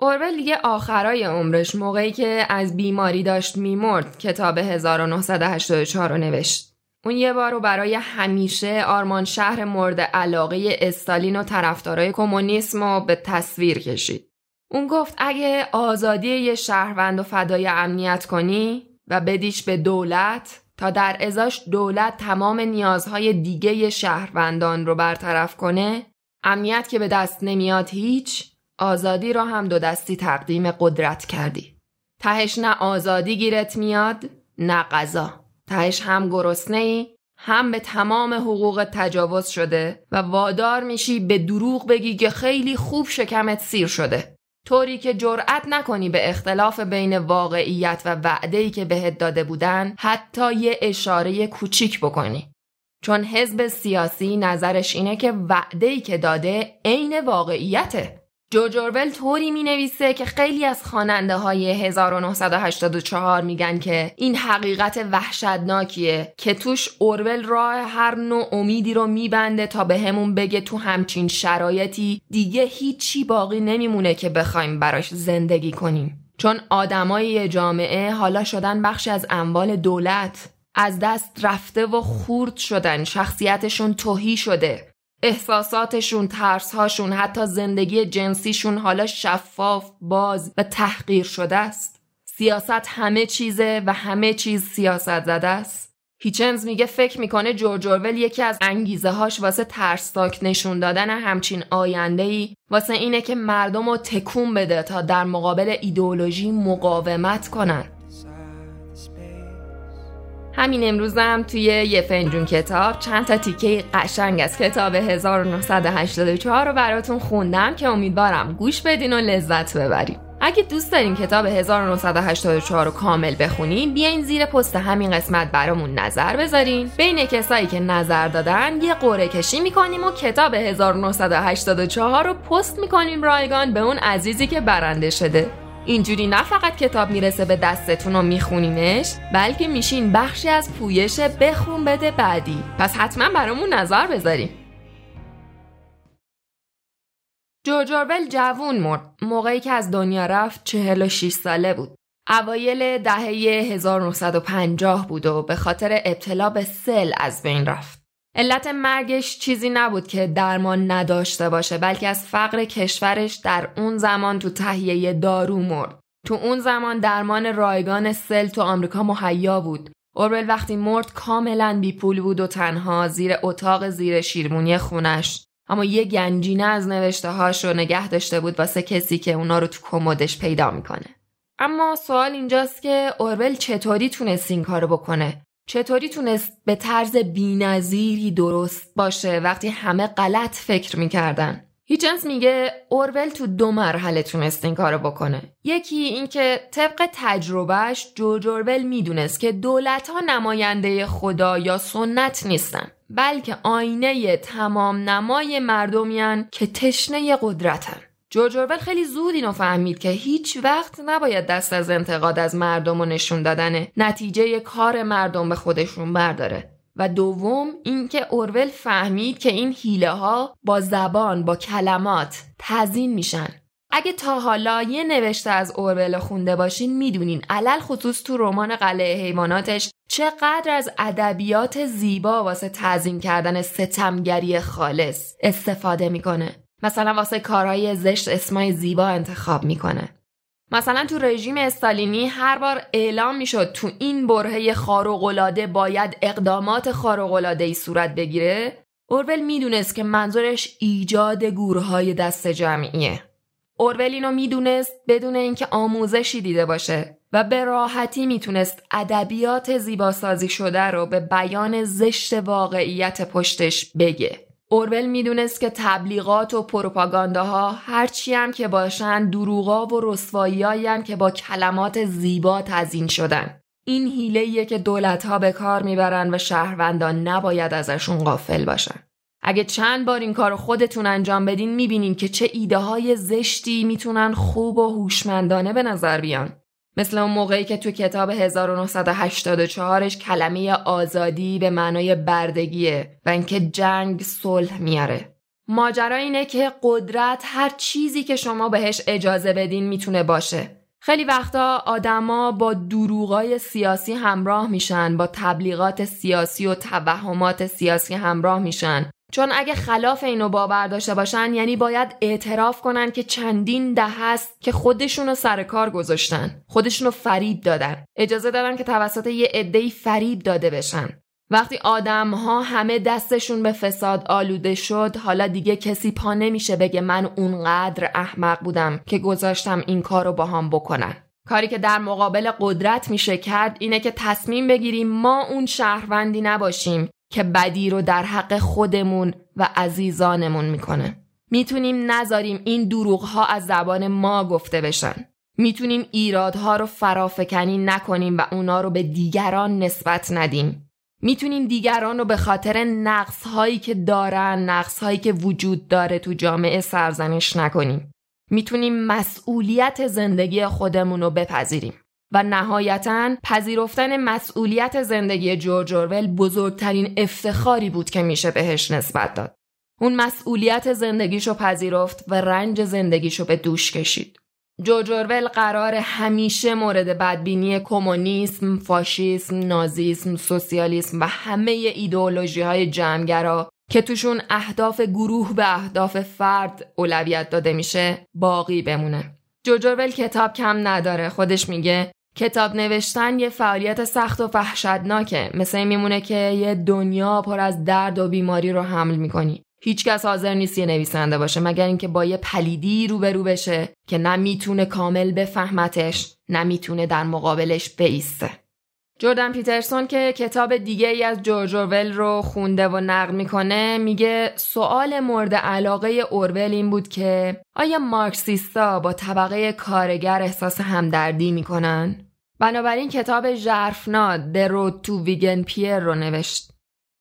اورول دیگه آخرای عمرش موقعی که از بیماری داشت میمرد کتاب 1984 رو نوشت. اون یه بار رو برای همیشه آرمان شهر مورد علاقه استالین و طرفدارای کمونیسم رو به تصویر کشید. اون گفت اگه آزادی یه شهروند و فدای امنیت کنی و بدیش به دولت تا در ازاش دولت تمام نیازهای دیگه شهروندان رو برطرف کنه امنیت که به دست نمیاد هیچ آزادی رو هم دو دستی تقدیم قدرت کردی تهش نه آزادی گیرت میاد نه غذا تهش هم گرسنه ای هم به تمام حقوق تجاوز شده و وادار میشی به دروغ بگی که خیلی خوب شکمت سیر شده. طوری که جرأت نکنی به اختلاف بین واقعیت و وعده‌ای که بهت داده بودن حتی یه اشاره کوچیک بکنی. چون حزب سیاسی نظرش اینه که وعده‌ای که داده عین واقعیته. جورج اورول طوری می نویسه که خیلی از خواننده های 1984 میگن که این حقیقت وحشتناکیه که توش اورول راه هر نوع امیدی رو میبنده تا به همون بگه تو همچین شرایطی دیگه هیچی باقی نمیمونه که بخوایم براش زندگی کنیم. چون آدمای جامعه حالا شدن بخشی از اموال دولت از دست رفته و خورد شدن شخصیتشون توهی شده. احساساتشون، ترسهاشون، حتی زندگی جنسیشون حالا شفاف، باز و تحقیر شده است. سیاست همه چیزه و همه چیز سیاست زده است. هیچنز میگه فکر می‌کنه جورج اورول یکی از انگیزه هاش واسه ترسناک نشون دادن همچین آینده ای واسه اینه که مردم رو تکون بده تا در مقابل ایدئولوژی مقاومت کنن. همین امروزم توی یه فنجون کتاب چند تا تیکه قشنگ از کتاب 1984 رو براتون خوندم که امیدوارم گوش بدین و لذت ببریم اگه دوست دارین کتاب 1984 رو کامل بخونین بیاین زیر پست همین قسمت برامون نظر بذارین. بین کسایی که نظر دادن یه قره کشی می‌کنیم و کتاب 1984 رو پست می‌کنیم رایگان به اون عزیزی که برنده شده. اینجوری نه فقط کتاب می‌رسه به دستتون و میخونینش بلکه میشین بخشی از پویش بخون بده بعدی. پس حتما برامون نظر بذارین. جورج اورول جوون مرد. موقعی که از دنیا رفت 46 ساله بود. اوایل دهه 1950 بود و به خاطر ابتلا به سل از بین رفت. علت مرگش چیزی نبود که درمان نداشته باشه بلکه از فقر کشورش در اون زمان تو تهیه دارو مرد. تو اون زمان درمان رایگان سل تو آمریکا مهیا بود. اورول وقتی مرد کاملا بی پول بود و تنها زیر اتاق زیر شیرمونی خونش اما یه گنجینه از نوشته هاش رو نگه داشته بود واسه کسی که اونا رو تو کمدش پیدا می‌کنه. اما سوال اینجاست که اورول چطوری تونست این کارو بکنه؟ چطوری تونست به طرز بینظیری درست باشه وقتی همه غلط فکر می‌کردن؟ هیچنس میگه اورول تو دو مرحله تونست این کارو بکنه. یکی اینکه طبق تجربهش جورج اورول می‌دونست که دولت ها نماینده خدا یا سنت نیستن بلکه آینه تمام نمای مردمیان که تشنه قدرتن. جورج اورول خیلی زود اینو فهمید که هیچ وقت نباید دست از انتقاد از مردم و نشون دادن. نتیجه کار مردم به خودشون برداره. و دوم اینکه اورول فهمید که این حیله ها با زبان با کلمات تزین میشن. اگه تا حالا یه نوشته از اورول خونده باشین می‌دونین. علل خصوص تو رمان قلعه حیواناتش چقدر از ادبیات زیبا واسه تعظیم کردن ستمگری خالص استفاده می‌کنه. مثلا واسه کارهای زشت اسمای زیبا انتخاب می‌کنه. مثلا تو رژیم استالینی هر بار اعلام می‌شد تو این برهه خارق‌العاده باید اقدامات خارق‌العاده ای صورت بگیره. اورول می‌دونست که منظورش ایجاد گورهای دست جمعیه. اورول اینو می‌دونست بدون اینکه آموزشی دیده باشه و به راحتی می‌تونست ادبیات زیباسازی شده رو به بیان زشت واقعیت پشتش بگه. اورول می‌دونست که تبلیغات و پروپاگانداها هرچی هم که باشن دروغا و رسوایی که با کلمات زیبا تزین شدن. این حیله که دولت ها به کار می‌برن و شهروندان نباید ازشون غافل باشن. اگه چند بار این کار خودتون انجام بدین می‌بینین که چه ایده های زشتی می‌تونن خوب و هوشمندانه به نظر بیان. مثل اون موقعی که تو کتاب 1984ش کلمه آزادی به معنای بردگیه و اینکه جنگ صلح میاره. ماجرا اینه که قدرت هر چیزی که شما بهش اجازه بدین می‌تونه باشه. خیلی وقتا آدما با دروغای سیاسی همراه میشن با تبلیغات سیاسی و توهمات سیاسی همراه میشن چون اگه خلاف اینو باور داشته باشن یعنی باید اعتراف کنن که چندین ده هست که خودشونو سر کار گذاشتن خودشونو فریب دادن. اجازه دادن که توسط یه عدهای فریب داده بشن. وقتی آدم ها همه دستشون به فساد آلوده شد حالا دیگه کسی پا نمیشه بگه من اونقدر احمق بودم که گذاشتم این کار رو با هم بکنن. کاری که در مقابل قدرت میشه کرد اینه که تصمیم بگیریم ما اون شهروندی نباشیم که بدی رو در حق خودمون و عزیزانمون می‌کنه. می‌تونیم نذاریم این دروغ ها از زبان ما گفته بشن. می‌تونیم ایرادها رو فرافکنی نکنیم و اونا رو به دیگران نسبت ندیم. می‌تونیم دیگران رو به خاطر نقص هایی که دارن نقص هایی که وجود داره تو جامعه سرزنش نکنیم. می‌تونیم مسئولیت زندگی خودمون رو بپذیریم. و نهایتا پذیرفتن مسئولیت زندگی جورج اورول بزرگترین افتخاری بود که میشه بهش نسبت داد. اون مسئولیت زندگیشو پذیرفت و رنج زندگیشو به دوش کشید. جورج اورول قرار همیشه مورد بدبینی کمونیسم، فاشیسم، نازیسم، سوسیالیسم و همه ایدئولوژی های جمعگرا که توشون اهداف گروه به اهداف فرد اولویت داده میشه باقی بمونه. جورج کتاب کم نداره خودش میگه کتاب نوشتن یه فعالیت سخت و وحشتناکه. مثل میمونه که یه دنیا پر از درد و بیماری رو حمل می‌کنی. هیچکس حاضر نیست یه نویسنده باشه مگر اینکه با یه پلیدی روبرو بشه که نه می‌تونه کامل بفهمتش نه می‌تونه در مقابلش بیسته. جردن پیترسون که کتاب دیگه ای از جورج اورول رو خونده و نقل می‌کنه میگه سوال مورد علاقه اورول این بود که آیا مارکسیستا با طبقه کارگر احساس همدردی می‌کنن؟ بنابراین کتاب ژرفنا د رود تو ویگن پیر رو نوشت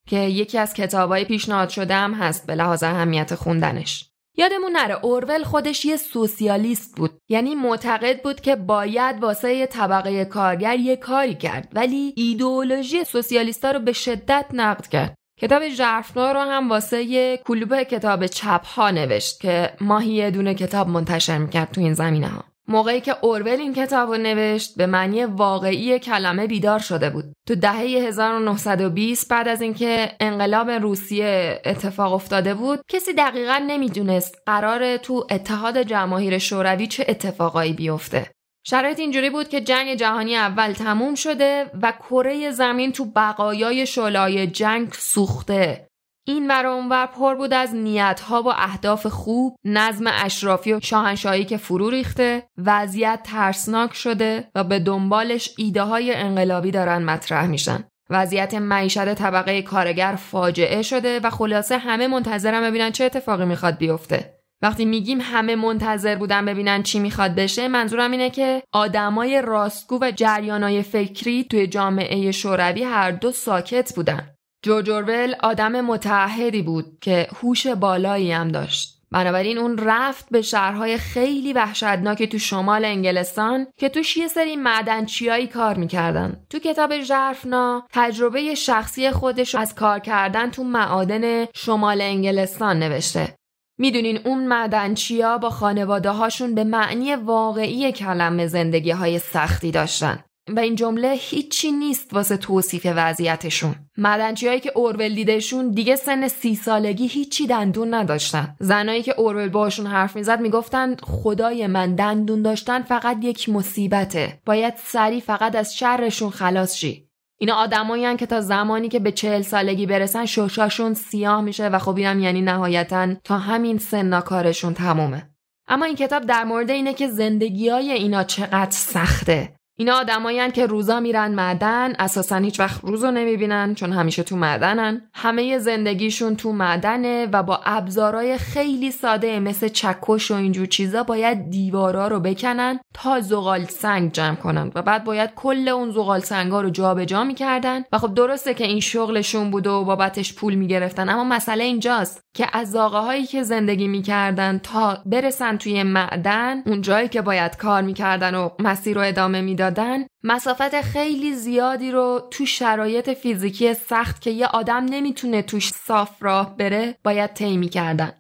که یکی از کتابای پیشنهاد شده هم هست به لحاظ اهمیت خوندنش. یادمون نره اورول خودش یه سوسیالیست بود. یعنی معتقد بود که باید واسه طبقه کارگر یه کاری کرد. ولی ایدئولوژی سوسیالیستا رو به شدت نقد کرد. کتاب ژرفنا رو هم واسه یه کلوب کتاب چپ ها نوشت که ماهی یه دونه کتاب منتشر می‌کرد تو این زمینه ها موقعی که اورول این کتاب رو نوشت به معنی واقعی کلمه بیدار شده بود. تو دهه 1920 بعد از اینکه انقلاب روسیه اتفاق افتاده بود کسی دقیقا نمی‌دونست قرار تو اتحاد جماهیر شوروی چه اتفاقایی بیفته. شرایط اینجوری بود که جنگ جهانی اول تموم شده و کره زمین تو بقایای شلای جنگ سوخته. این ور اونور پر بود از نیتها و اهداف خوب نظم اشرافی و شاهنشاهی که فرو ریخته وضعیت ترسناک شده و به دنبالش ایده های انقلابی دارن مطرح میشن. وضعیت معیشت طبقه کارگر فاجعه شده و خلاصه همه منتظرن ببینن چه اتفاقی می‌خواد بیفته. وقتی میگیم همه منتظر بودن ببینن چی می‌خواد بشه منظورم اینه که آدمای راستگو و جریانای فکری توی جامعه شوروی هر دو ساکت بودن. جورجورول آدم متعهدی بود که هوش بالایی هم داشت. بنابراین اون رفت به شهرهای خیلی وحشتناکی تو شمال انگلستان که توش یه سری معدنچیایی کار می‌کردن. تو کتاب ژرفنا تجربه شخصی خودش از کار کردن تو معادن شمال انگلستان نوشته. می‌دونین اون معدنچیا با خانواده هاشون به معنی واقعی کلمه زندگی های سختی داشتن. و این جمله هیچی نیست واسه توصیف وضعیتشون. مدنچی که اورول دیدهشون دیگه سن سی سالگی هیچی دندون نداشتن. زنایی که اورول باشون حرف می‌زد می‌گفتن خدای من دندون داشتن فقط یک مصیبته. باید سری فقط از شرشون خلاص شی. اینا آدمایی که تا زمانی که به چهل سالگی برسن شوشاشون سیاه میشه و خب اینم یعنی نهایتا تا همین سن کارشون تمومه. اما این کتاب در مورد اینه که زندگی های اینا چقدر سخته. اینا آدمایی که روزا میرن معدن اساسا هیچ وقت روزو نمی‌بینن چون همیشه تو معدنن. همه زندگیشون تو معدنه و با ابزارهای خیلی ساده مثل چکش و اینجور چیزا باید دیوارا رو بکنن تا زغال سنگ جمع کنن و بعد باید کل اون زغال سنگا رو جابجا می‌کردن. و خب درسته که این شغلشون بود و بابتش پول می‌گرفتن اما مسئله اینجاست. که از هایی که زندگی می‌کردن تا برسن توی معدن اون جایی که باید کار می‌کردن و مسیر رو ادامه می‌دادن مسافت خیلی زیادی رو تو شرایط فیزیکی سخت که یه آدم نمی‌تونه توش صاف راه بره باید طی می‌کردن.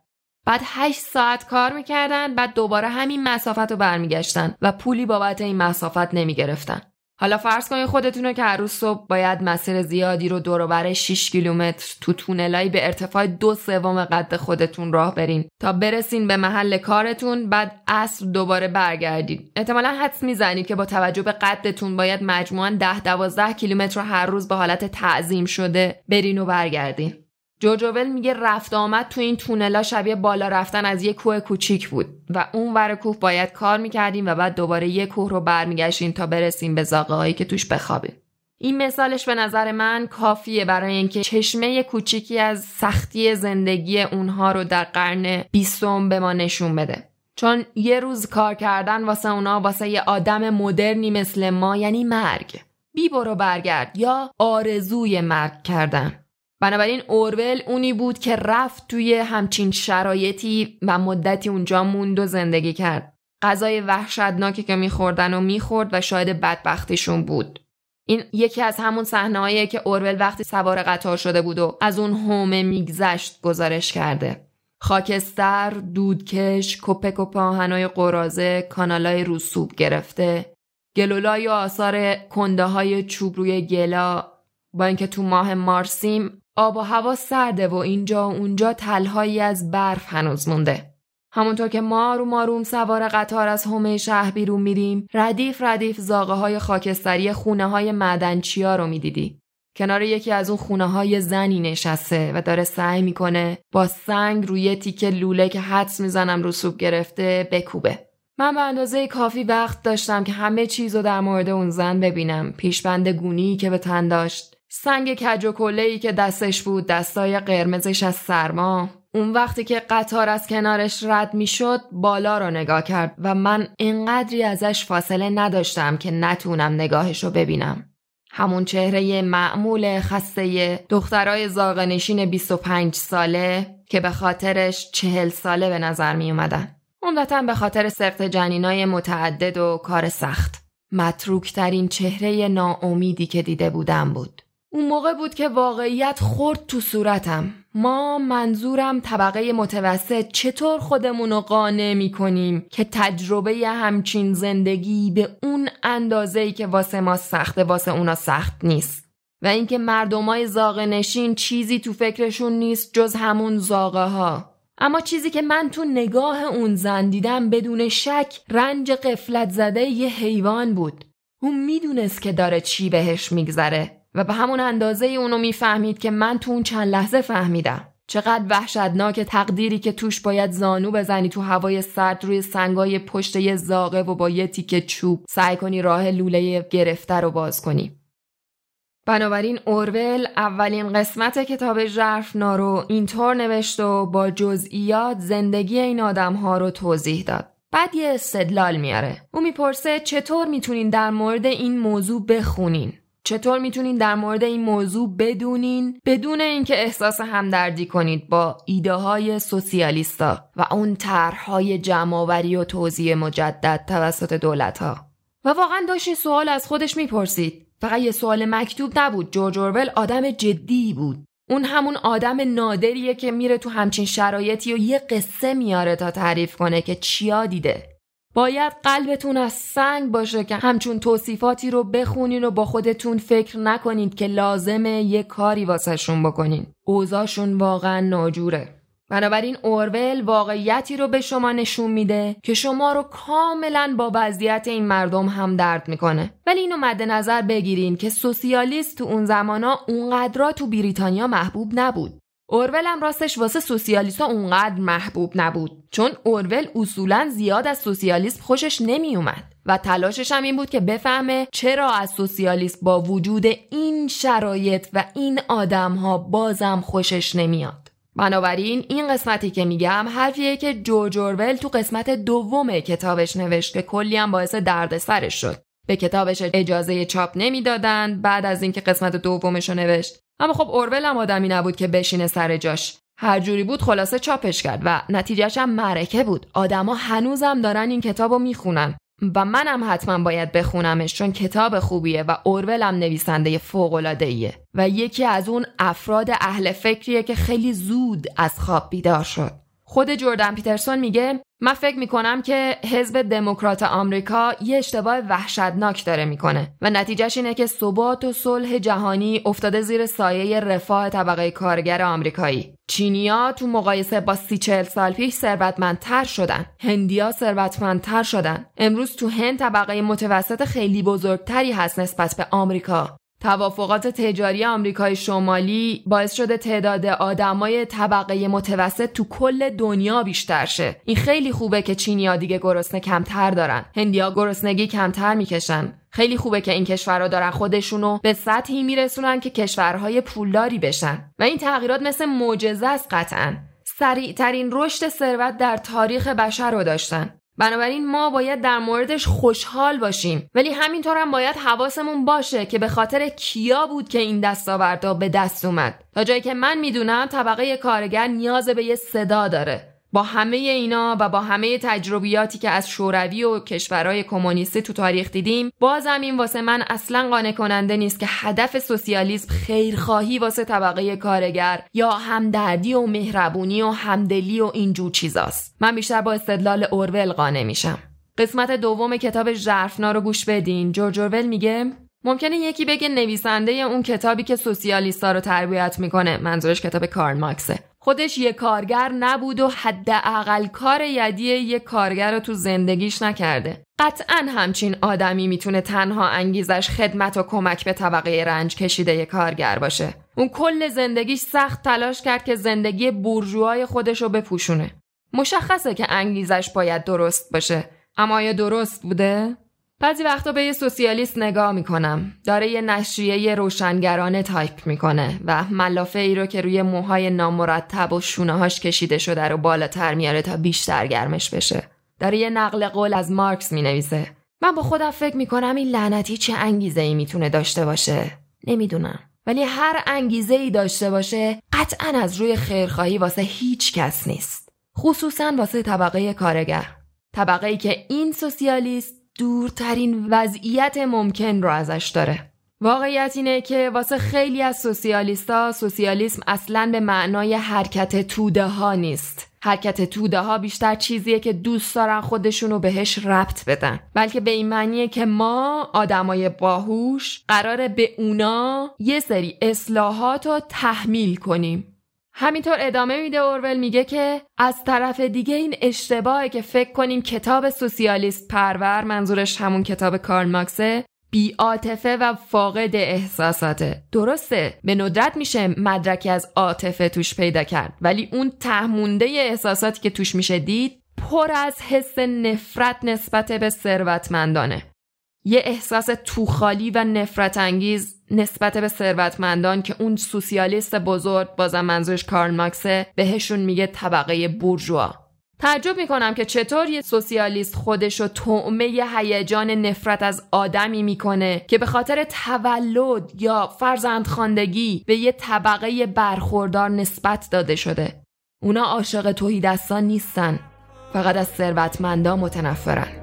بعد 8 ساعت کار می‌کردن بعد دوباره همین مسافت رو برمیگشتن و پولی بابت این مسافت نمی‌گرفتن. حالا فرض کنید خودتون رو که هر روز صبح باید مسیر زیادی رو دور برای 6 کیلومتر تو تونلایی به ارتفاع دو سوم قد خودتون راه برین تا برسین به محل کارتون بعد عصر دوباره برگردید احتمالا حدس می‌زنید که با توجه به قدتون باید مجموعا 10 12 کیلومتر رو هر روز به حالت تعظیم شده برین و برگردین. جوجوول میگه رفت آمد تو این تونلا شبیه بالا رفتن از یه کوه کوچیک بود و اون ور کوه باید کار می‌کردیم و بعد دوباره یه کوه رو برمیگشتیم تا برسیم به هایی که توش بخوابیم این مثالش به نظر من کافیه برای اینکه چشمه کوچیکی از سختی زندگی اونها رو در قرن بیستم به ما نشون بده. چون یه روز کار کردن واسه اونا واسه یه آدم مدرنی مثل ما یعنی مرگ. بی برو برگرد یا آرزوی مرگ کردن. بنابراین اورول اونی بود که رفت توی همچین شرایطی و مدتی اونجا موند و زندگی کرد. غذای وحشتناکی که میخوردن و می‌خورد و شاید بدبختیشون بود. این یکی از همون صحنه‌ایه که اورول وقتی سوار قطار شده بود و از اون هومه میگذشت گزارش کرده. خاکستر، دودکش، کپک و پاهنای قرازه، کانالای رسوب گرفته، گلولای و آثار کنده های چوب روی گلا با اینکه تو ماه مارسیم آب و هوا سرده و اینجا و اونجا تلهایی از برف هنوز مونده. همونطور که ما رو ماروم سوار قطار از همه شهر بیرون میریم ردیف ردیف زاغه های خاکستری خونه های معدنچیا رو می‌دیدی. کنار یکی از اون خونه های زنی نشسته و داره سعی می‌کنه با سنگ روی تیکه لوله که حدس می‌زنم رسوب گرفته بکوبه. من به اندازه کافی وقت داشتم که همه چیز رو در مورد اون زن ببینم. پیشبند گونی که به تن داشت. سنگ کج و که دستش بود دستای قرمزش از سرما اون وقتی که قطار از کنارش رد می‌شد بالا رو نگاه کرد و من اینقدری ازش فاصله نداشتم که نتونم نگاهش رو ببینم. همون چهره معمول خسته دخترای زاغنشین 25 ساله که به خاطرش چهل ساله به نظر می اومدن. عمدتا به خاطر سخت جنینای متعدد و کار سخت. متروکترین چهره ناامیدی که دیده بودم بود. اون موقع بود که واقعیت خورد تو صورتم. ما منظورم طبقه متوسط چطور خودمون رو قانع می کنیم که تجربه همچین زندگی به اون اندازه‌ای که واسه ما سخته واسه اونا سخت نیست. و اینکه مردمای زاغه نشین چیزی تو فکرشون نیست جز همون زاغه ها اما چیزی که من تو نگاه اون زن دیدم بدون شک رنج قفلت زده یه حیوان بود. اون می‌دونست که داره چی بهش میگذره. و به همون اندازه اونو می‌فهمید که من تو اون چند لحظه فهمیدم چقدر وحشتناک تقدیری که توش باید زانو بزنی تو هوای سرد روی سنگای پشت یه زاغه و با یه تیکه چوب سعی کنی راه لوله گرفته رو باز کنی. بنابراین اورول اولین قسمت کتاب ژرفنا رو اینطور نوشت و با جزئیات زندگی این آدم ها رو توضیح داد. بعد یه استدلال میاره. او می‌پرسه چطور می‌تونین در مورد این موضوع بخونین؟ چطور می‌تونین در مورد این موضوع بدونین؟ بدون اینکه احساس همدردی کنید با ایده های سوسیالیستا و اون طرحهای جمعآوری و توضیح مجدد توسط دولت ها و واقعا داشت سوال از خودش می‌پرسید. فقط یه سوال مکتوب نبود. جورج اورول آدم جدی بود. اون همون آدم نادریه که میره تو همچین شرایطی و یه قصه میاره تا تعریف کنه که چیا دیده. باید قلبتون از سنگ باشه که همچون توصیفاتی رو بخونین و با خودتون فکر نکنید که لازمه یه کاری واسهشون بکنین. اوضاعشون واقعا ناجوره. بنابراین اورول واقعیتی رو به شما نشون میده که شما رو کاملا با وضعیت این مردم هم درد می‌کنه ولی اینو مد نظر بگیرین که سوسیالیست تو اون زمانا اونقدرا تو بریتانیا محبوب نبود اورول هم راستش واسه سوسیالیست اونقدر محبوب نبود. چون اورول اصولا زیاد از سوسیالیسم خوشش نمی اومد و تلاشش هم این بود که بفهمه چرا از سوسیالیسم با وجود این شرایط و این آدم ها بازم خوشش نمیاد. بنابراین این قسمتی که میگم حرفیه که جورج اورول تو قسمت دوم کتابش نوشت که کلی هم باعث دردسرش شد. به کتابش اجازه چاپ نمی‌دادند بعد از اینکه قسمت دومش رو نوشت. اما خب اورول هم آدمی نبود که بشینه سر جاش. هر جوری بود خلاصه چاپش کرد و نتیجهش هم معرکه بود. آدما هنوزم دارن این کتاب رو می‌خونن و منم حتما باید بخونمش چون کتاب خوبیه و اورول هم نویسنده فوق و یکی از اون افراد اهل فکریه که خیلی زود از خواب بیدار شد. خود جردن پیترسون میگه من فکر می‌کنم که حزب دموکرات آمریکا یه اشتباه وحشتناک داره می‌کنه و نتیجهش اینه که ثبات و صلح جهانی افتاده زیر سایه رفاه طبقه کارگر آمریکایی. چینیا تو مقایسه با سی چهل سال پیش ثروتمندتر شدن. هندیا ثروتمندتر شدن. امروز تو هند طبقه متوسط خیلی بزرگتری هست نسبت به آمریکا. توافقات تجاری آمریکای شمالی باعث شده تعداد آدمای طبقه متوسط تو کل دنیا بیشتر شه. این خیلی خوبه که چینیا دیگه گرسنه کمتر دارن. هندیا گرسنگی کمتر می‌کشن. خیلی خوبه که این کشورها دارن خودشونو به سطحی میرسونن که کشورهای پولداری بشن. و این تغییرات مثل معجزه است قطعا. سریعترین رشد ثروت در تاریخ بشر رو داشتن. بنابراین ما باید در موردش خوشحال باشیم. ولی همینطور هم باید حواسمون باشه که به خاطر کیا بود که این دستاوردها به دست اومد. تا جایی که من می‌دونم طبقه کارگر نیاز به یه صدا داره. با همه اینا و با همه تجربیاتی که از شوروی و کشورهای کمونیستی تو تاریخ دیدیم بازم این واسه من اصلا قانع کننده نیست که هدف سوسیالیسم خیرخواهی واسه طبقه کارگر یا همدردی و مهربونی و همدلی و اینجور چیزاست. من بیشتر با استدلال اورول قانع میشم. قسمت دوم کتاب ژرفنا رو گوش بدین. جورج اورول میگه ممکنه یکی بگه نویسنده اون کتابی که سوسیالیستا رو تربیت می‌کنه. منظورش کتاب کارل ماکسه خودش یه کارگر نبود و حداقل کار یدی یه کارگر رو تو زندگیش نکرده. قطعا همچین آدمی می‌تونه تنها انگیزش خدمت و کمک به طبقه رنج کشیده یه کارگر باشه. اون کل زندگیش سخت تلاش کرد که زندگی بورژوای خودش رو بپوشونه. مشخصه که انگیزش باید درست باشه. اما آیا درست بوده؟ بعضی وقتا به یه سوسیالیست نگاه می‌کنم. داره یه نشریه روشنگرانه تایپ می‌کنه و ملافه ای رو که روی موهای نامرتب و شونه هاش کشیده شده رو بالاتر میاره تا بیشتر گرمش بشه. داره یه نقل قول از مارکس می‌نویسه. من با خودم فکر می‌کنم این لعنتی چه انگیزه ای می‌تونه داشته باشه. نمی‌دونم. ولی هر انگیزه ای داشته باشه قطعا از روی خیرخواهی واسه هیچ کس نیست. خصوصا واسه طبقه کارگر. طبقه ای که این سوسیالیست دورترین وضعیت ممکن رو ازش داره. واقعیت اینه که واسه خیلی از سوسیالیستا سوسیالیسم اصلا به معنای حرکت توده ها نیست. حرکت توده ها بیشتر چیزیه که دوست دارن خودشونو بهش ربط بدن. بلکه به این معنیه که ما آدمای باهوش قراره به اونا یه سری اصلاحات رو تحمیل کنیم. همینطور ادامه میده اورول میگه که از طرف دیگه این اشتباهه که فکر کنیم کتاب سوسیالیست پرور منظورش همون کتاب کارل ماکسه بیعاطفه و فاقد احساساته. درسته به ندرت میشه مدرکی از عاطفه توش پیدا کرد ولی اون تهمونده احساساتی که توش میشه دید پر از حس نفرت نسبت به ثروتمندانه. یه احساس توخالی و نفرت انگیز نسبت به ثروتمندان که اون سوسیالیست بزرگ بازم منظورش کارل ماکسه بهشون میگه طبقه بورژوا. تعجب می‌کنم که چطور یه سوسیالیست خودشو طعمه هیجان نفرت از آدمی می‌کنه که به خاطر تولد یا فرزندخواندگی به یه طبقه برخوردار نسبت داده شده. اونا عاشق توهی دستان نیستن. فقط از ثروتمندان متنفرن.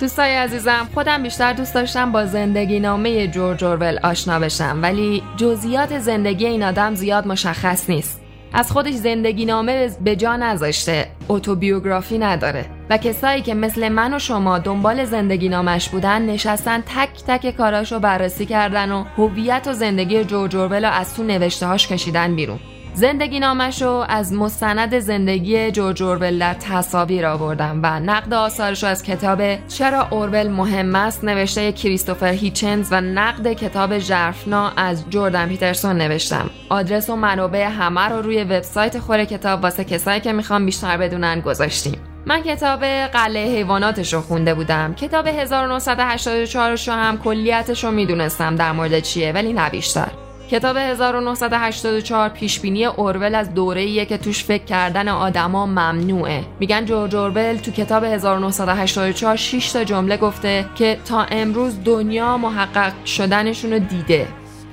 دوستای عزیزم خودم بیشتر دوست داشتم با زندگی نامه جورج اورول آشنا بشم ولی جزئیات زندگی این آدم زیاد مشخص نیست. از خودش زندگی نامه به جا نذاشته اتوبیوگرافی نداره و کسایی که مثل من و شما دنبال زندگی نامش بودن نشستن تک تک کاراشو بررسی کردن و هویت و زندگی جورج اورول از تو نوشتهاش کشیدن بیرون. زندگی نامش از مستند زندگی جورج اورول در تصاویر آوردم و نقد آثارش رو از کتاب چرا اورول مهم است نوشته کریستوفر هیچنز و نقد کتاب ژرفنا از جردن پیترسون نوشتم. آدرس و منابع همه رو روی وبسایت خور کتاب واسه کسایی که می‌خوام بیشتر بدونن گذاشتیم. من کتاب قلعه حیواناتش رو خونده بودم. کتاب 1984 رو هم کلیتش رو می‌دونستم در مورد چیه ولی نه بیشتر. کتاب 1984 پیشبینی اورول از دوره که توش فکر کردن آدما ممنوعه. میگن جورج اورول تو کتاب 1984 6 تا جمله گفته که تا امروز دنیا محقق شدنشون رو دیده.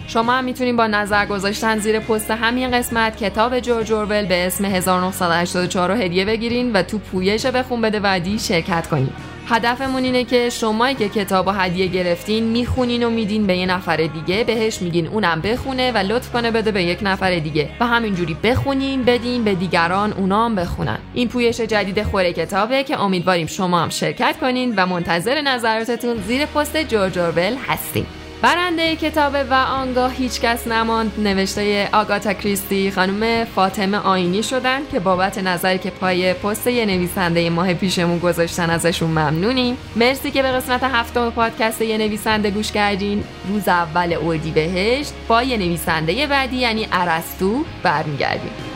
شما هم می‌تونید با نظر گذاشتن زیر پست همین قسمت کتاب جورج اورول به اسم 1984 رو هدیه بگیرین و تو پویش بخون بده بعدی شرکت کنید هدفمون اینه که شمایی که کتاب و هدیه گرفتین می‌خونین و میدین به یه نفر دیگه بهش میگین اونم بخونه و لطف کنه بده به یک نفر دیگه. و همینجوری بخونین بدین به دیگران اونام بخونن. این پویش جدید خوره کتابه که امیدواریم شما هم شرکت کنین و منتظر نظراتتون زیر پست جورج هستیم برنده کتاب و آنگاه هیچ کس نماند. نوشته آگاتا کریستی خانم فاطمه آینی شدن که بابت نظری که پای پست یه نویسنده ماه پیشمون گذاشتن ازشون ممنونیم مرسی که به قسمت هفتم پادکست یه نویسنده گوش کردین. روز اول اردی بهشت با یه نویسنده بعدی یعنی ارستو برمیگردیم.